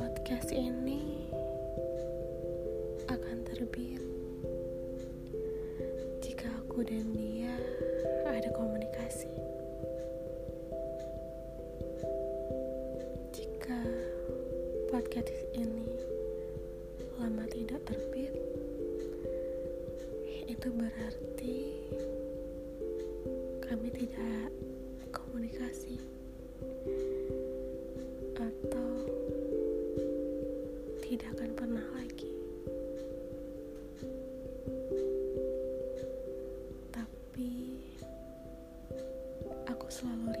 podcast ini akan terbit jika aku dan dia ada komunikasi. Jika podcast ini lama tidak terbit, itu berarti kami tidak komunikasi atau tidak akan pernah lagi. Tapi aku selalu